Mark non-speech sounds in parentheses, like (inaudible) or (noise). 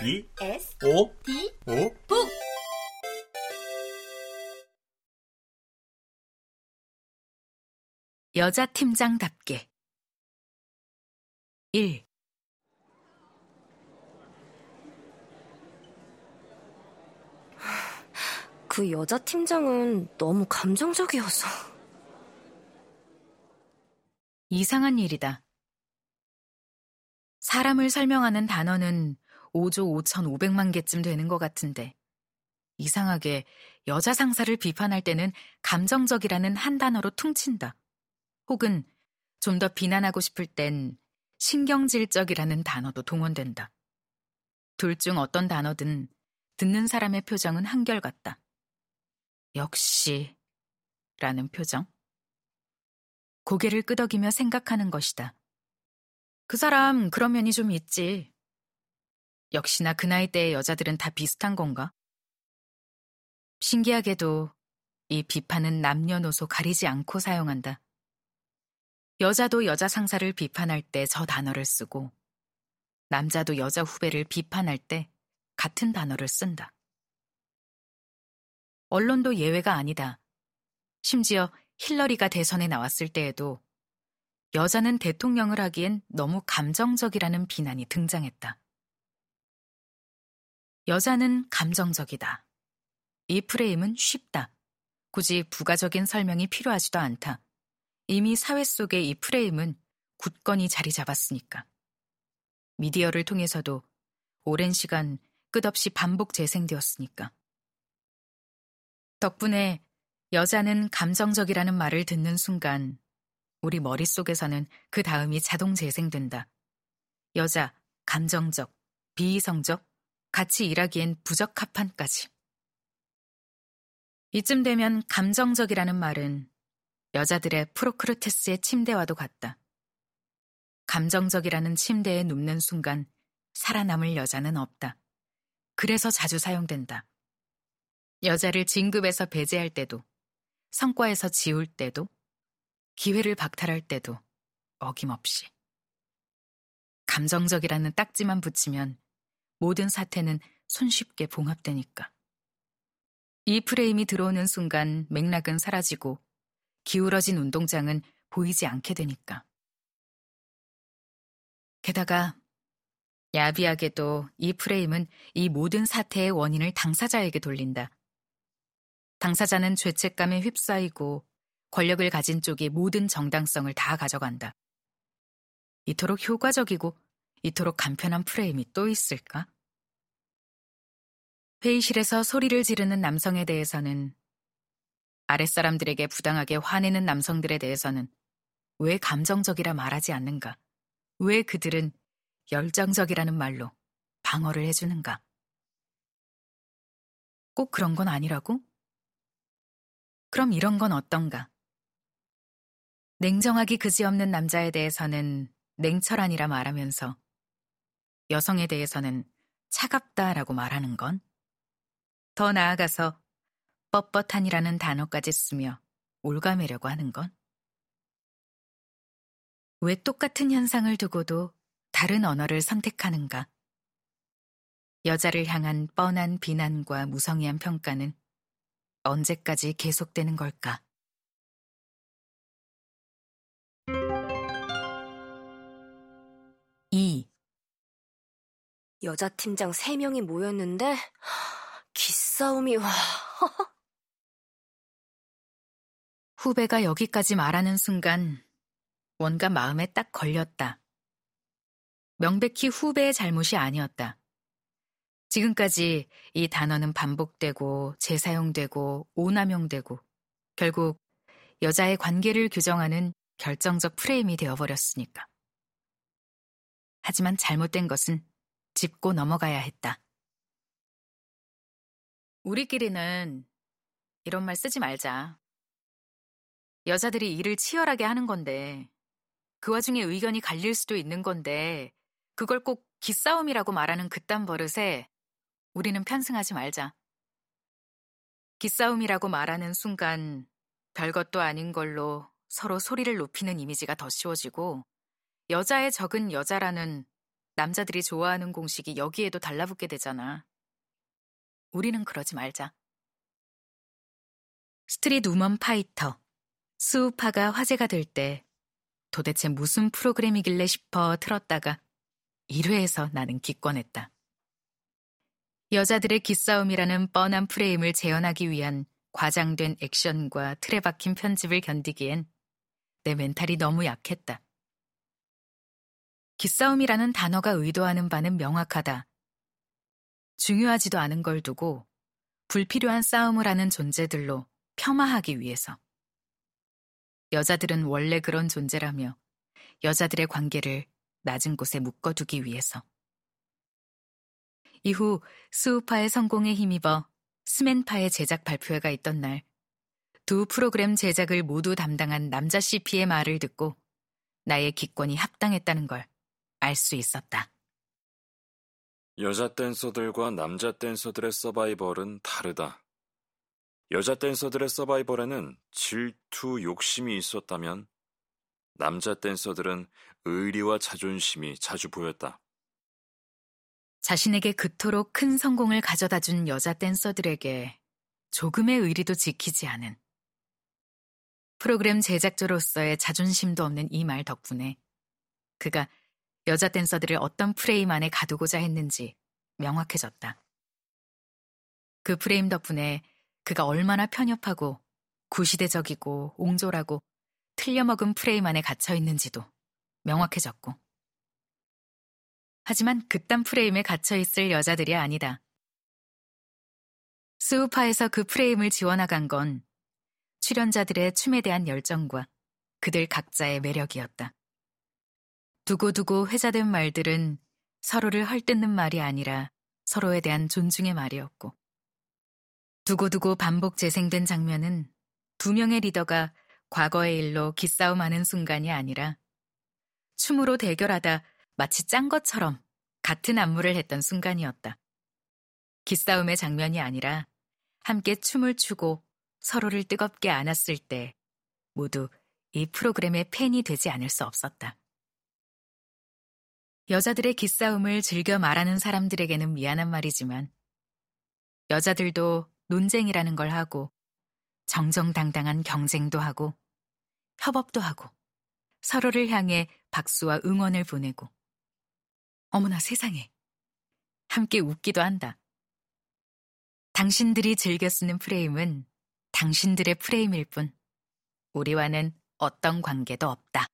B S O D O 북 여자 팀장답게 1. 그 여자 팀장은 너무 감정적이어서. 이상한 일이다. 사람을 설명하는 단어는 5조 5,500만 개쯤 되는 것 같은데, 이상하게 여자 상사를 비판할 때는 감정적이라는 한 단어로 퉁친다. 혹은 좀 더 비난하고 싶을 땐 신경질적이라는 단어도 동원된다. 둘 중 어떤 단어든 듣는 사람의 표정은 한결같다. 역시 라는 표정. 고개를 끄덕이며 생각하는 것이다. 그 사람 그런 면이 좀 있지. 역시나 그 나이대의 여자들은 다 비슷한 건가? 신기하게도 이 비판은 남녀노소 가리지 않고 사용한다. 여자도 여자 상사를 비판할 때 저 단어를 쓰고, 남자도 여자 후배를 비판할 때 같은 단어를 쓴다. 언론도 예외가 아니다. 심지어 힐러리가 대선에 나왔을 때에도 여자는 대통령을 하기엔 너무 감정적이라는 비난이 등장했다. 여자는 감정적이다. 이 프레임은 쉽다. 굳이 부가적인 설명이 필요하지도 않다. 이미 사회 속의 이 프레임은 굳건히 자리 잡았으니까. 미디어를 통해서도 오랜 시간 끝없이 반복 재생되었으니까. 덕분에 여자는 감정적이라는 말을 듣는 순간 우리 머릿속에서는 그 다음이 자동 재생된다. 여자, 감정적, 비이성적, 같이 일하기엔 부적합한까지. 이쯤 되면 감정적이라는 말은 여자들의 프로크루테스의 침대와도 같다. 감정적이라는 침대에 눕는 순간 살아남을 여자는 없다. 그래서 자주 사용된다. 여자를 진급에서 배제할 때도, 성과에서 지울 때도, 기회를 박탈할 때도 어김없이. 감정적이라는 딱지만 붙이면 모든 사태는 손쉽게 봉합되니까. 이 프레임이 들어오는 순간 맥락은 사라지고 기울어진 운동장은 보이지 않게 되니까. 게다가 야비하게도 이 프레임은 이 모든 사태의 원인을 당사자에게 돌린다. 당사자는 죄책감에 휩싸이고 권력을 가진 쪽이 모든 정당성을 다 가져간다. 이토록 효과적이고 이토록 간편한 프레임이 또 있을까? 회의실에서 소리를 지르는 남성에 대해서는 아랫사람들에게 부당하게 화내는 남성들에 대해서는 왜 감정적이라 말하지 않는가? 왜 그들은 열정적이라는 말로 방어를 해주는가? 꼭 그런 건 아니라고? 그럼 이런 건 어떤가? 냉정하기 그지없는 남자에 대해서는 냉철한이라 말하면서 여성에 대해서는 차갑다라고 말하는 건? 더 나아가서 뻣뻣한이라는 단어까지 쓰며 올가매려고 하는 건? 왜 똑같은 현상을 두고도 다른 언어를 선택하는가? 여자를 향한 뻔한 비난과 무성의한 평가는 언제까지 계속되는 걸까? 여자 팀장 3명이 모였는데, 기싸움이, 와. (laughs) 후배가 여기까지 말하는 순간 뭔가 마음에 딱 걸렸다. 명백히 후배의 잘못이 아니었다. 지금까지 이 단어는 반복되고 재사용되고 오남용되고 결국 여자의 관계를 규정하는 결정적 프레임이 되어버렸으니까. 하지만 잘못된 것은 짚고 넘어가야 했다. 우리끼리는 이런 말 쓰지 말자. 여자들이 일을 치열하게 하는 건데, 그 와중에 의견이 갈릴 수도 있는 건데, 그걸 꼭 기싸움이라고 말하는 그딴 버릇에 우리는 편승하지 말자. 기싸움이라고 말하는 순간 별것도 아닌 걸로 서로 소리를 높이는 이미지가 더 씌워지고 여자의 적은 여자라는 남자들이 좋아하는 공식이 여기에도 달라붙게 되잖아. 우리는 그러지 말자. 스트릿 우먼 파이터, 스우파가 화제가 될 때 도대체 무슨 프로그램이길래 싶어 틀었다가 1회에서 나는 기권했다. 여자들의 기싸움이라는 뻔한 프레임을 재현하기 위한 과장된 액션과 틀에 박힌 편집을 견디기엔 내 멘탈이 너무 약했다. 기싸움이라는 단어가 의도하는 바는 명확하다. 중요하지도 않은 걸 두고 불필요한 싸움을 하는 존재들로 폄하하기 위해서. 여자들은 원래 그런 존재라며 여자들의 관계를 낮은 곳에 묶어두기 위해서. 이후 스우파의 성공에 힘입어 스맨파의 제작 발표회가 있던 날, 두 프로그램 제작을 모두 담당한 남자 CP의 말을 듣고 나의 기권이 합당했다는 걸 알 수 있었다. 여자 댄서들과 남자 댄서들의 서바이벌은 다르다. 여자 댄서들의 서바이벌에는 질투, 욕심이 있었다면 남자 댄서들은 의리와 자존심이 자주 보였다. 자신에게 그토록 큰 성공을 가져다 준 여자 댄서들에게 조금의 의리도 지키지 않은 프로그램 제작자로서의 자존심도 없는 이 말 덕분에 그가 여자 댄서들을 어떤 프레임 안에 가두고자 했는지 명확해졌다. 그 프레임 덕분에 그가 얼마나 편협하고 구시대적이고 옹졸하고 틀려먹은 프레임 안에 갇혀 있는지도 명확해졌고. 하지만 그딴 프레임에 갇혀 있을 여자들이 아니다. 스우파에서 그 프레임을 지원나간 건 출연자들의 춤에 대한 열정과 그들 각자의 매력이었다. 두고두고 회자된 말들은 서로를 헐뜯는 말이 아니라 서로에 대한 존중의 말이었고, 두고두고 반복 재생된 장면은 두 명의 리더가 과거의 일로 기싸움하는 순간이 아니라 춤으로 대결하다 마치 짠 것처럼 같은 안무를 했던 순간이었다. 기싸움의 장면이 아니라 함께 춤을 추고 서로를 뜨겁게 안았을 때 모두 이 프로그램의 팬이 되지 않을 수 없었다. 여자들의 기싸움을 즐겨 말하는 사람들에게는 미안한 말이지만 여자들도 논쟁이라는 걸 하고 정정당당한 경쟁도 하고 협업도 하고 서로를 향해 박수와 응원을 보내고 어머나 세상에 함께 웃기도 한다. 당신들이 즐겨 쓰는 프레임은 당신들의 프레임일 뿐 우리와는 어떤 관계도 없다.